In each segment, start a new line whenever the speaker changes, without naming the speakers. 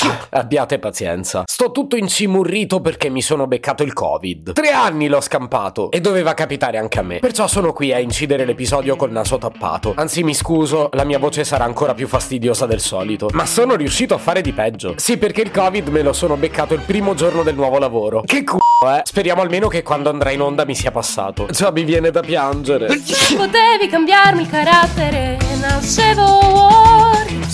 Abbiate pazienza. Sto tutto incimurrito perché mi sono beccato il Covid. Tre anni l'ho scampato e doveva capitare anche a me. Perciò sono qui a incidere l'episodio col naso tappato. Anzi, mi scuso, la mia voce sarà ancora più fastidiosa del solito. Ma sono riuscito a fare di peggio. Sì, perché il Covid me lo sono beccato il primo giorno del nuovo lavoro. Che c***o, eh? Speriamo almeno che quando andrà in onda mi sia passato. Già mi viene da piangere.
Potevi cambiarmi il carattere, nascevo.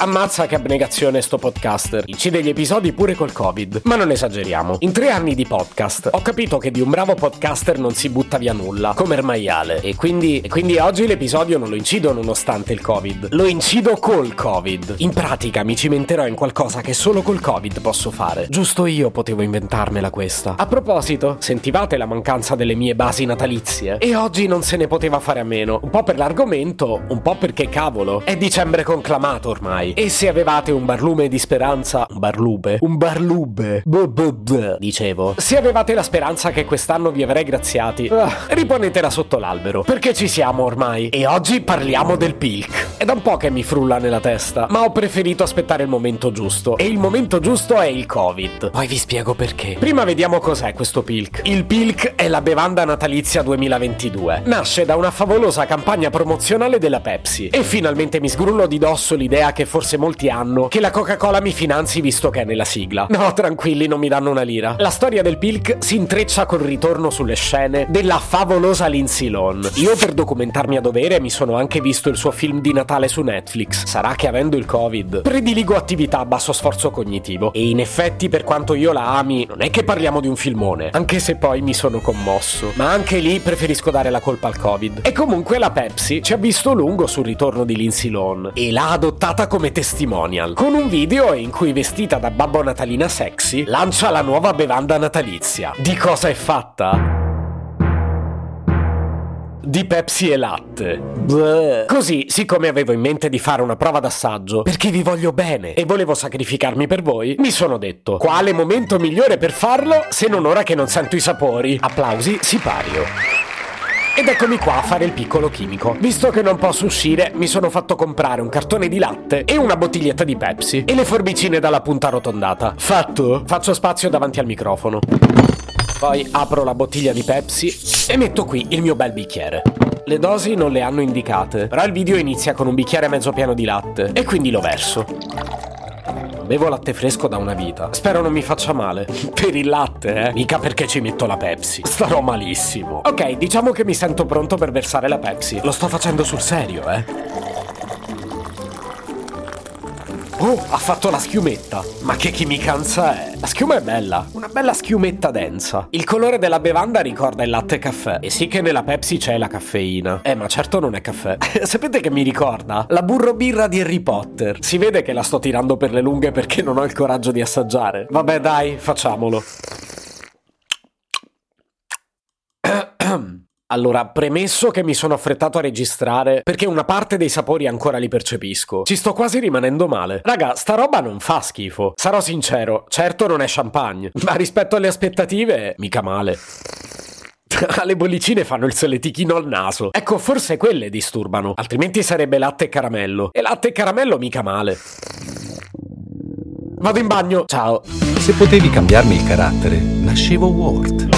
Ammazza che abnegazione sto podcaster. Incide gli episodi pure col Covid. Ma non esageriamo. In tre anni di podcast ho capito che di un bravo podcaster non si butta via nulla, come il maiale. E quindi, e quindi oggi l'episodio non lo incido nonostante il Covid. Lo incido col Covid. In pratica mi cimenterò in qualcosa che solo col Covid posso fare. Giusto io potevo inventarmela questa. A proposito, sentivate la mancanza delle mie basi natalizie? E oggi non se ne poteva fare a meno. Un po' per l'argomento, un po' perché cavolo. È dicembre conclamato ormai. E se avevate un barlume di speranza, un barlube, un barlube, buh, buh, buh, dicevo. Se avevate la speranza che quest'anno vi avrei graziati, ah, riponetela sotto l'albero, perché ci siamo ormai. E oggi parliamo del pilk. È da un po' che mi frulla nella testa, ma ho preferito aspettare il momento giusto. E il momento giusto è il Covid. Poi vi spiego perché. Prima vediamo cos'è questo pilk. Il pilk è la bevanda natalizia 2022. Nasce da una favolosa campagna promozionale della Pepsi. E finalmente mi sgrullo di dosso l'idea che forse molti hanno che la Coca-Cola mi finanzi visto che è nella sigla. No, tranquilli, non mi danno una lira. La storia del Pilk si intreccia col ritorno sulle scene della favolosa Lindsay Lohan. Io per documentarmi a dovere mi sono anche visto il suo film di Natale su Netflix. Sarà che avendo il Covid prediligo attività a basso sforzo cognitivo. E in effetti, per quanto io la ami, non è che parliamo di un filmone. Anche se poi mi sono commosso. Ma anche lì preferisco dare la colpa al Covid. E comunque la Pepsi ci ha visto lungo sul ritorno di Lindsay Lohan e l'ha adottata come testimonial, con un video in cui vestita da babbo natalina sexy lancia la nuova bevanda natalizia. Di cosa è fatta? Di Pepsi e latte. Bleh. Così, siccome avevo in mente di fare una prova d'assaggio, perché vi voglio bene e volevo sacrificarmi per voi, mi sono detto, quale momento migliore per farlo se non ora che non sento i sapori? Applausi, sipario. Ed eccomi qua a fare il piccolo chimico. Visto che non posso uscire, mi sono fatto comprare un cartone di latte e una bottiglietta di Pepsi e le forbicine dalla punta arrotondata. Fatto? Faccio spazio davanti al microfono. Poi apro la bottiglia di Pepsi e metto qui il mio bel bicchiere. Le dosi non le hanno indicate, però il video inizia con un bicchiere mezzo pieno di latte e quindi lo verso. Bevo latte fresco da una vita. Spero non mi faccia male. Per il latte, eh? Mica perché ci metto la Pepsi. Starò malissimo. Ok, diciamo che mi sento pronto per versare la Pepsi. Lo sto facendo sul serio, eh? Oh, ha fatto la schiumetta. Ma che chimicanza è? La schiuma è bella. Una bella schiumetta densa. Il colore della bevanda ricorda il latte caffè. E sì che nella Pepsi c'è la caffeina. Eh, ma certo non è caffè. Sapete che mi ricorda? La burro birra di Harry Potter. Si vede che la sto tirando per le lunghe perché non ho il coraggio di assaggiare. Vabbè, dai, facciamolo. Allora, premesso che mi sono affrettato a registrare perché una parte dei sapori ancora li percepisco. Ci sto quasi rimanendo male. Raga, sta roba non fa schifo. Sarò sincero, certo non è champagne, ma rispetto alle aspettative, mica male. Le bollicine fanno il soletichino al naso. Ecco, forse quelle disturbano. Altrimenti sarebbe latte e caramello. E latte e caramello mica male. Vado in bagno. Ciao.
Se potevi cambiarmi il carattere, nascevo Ward.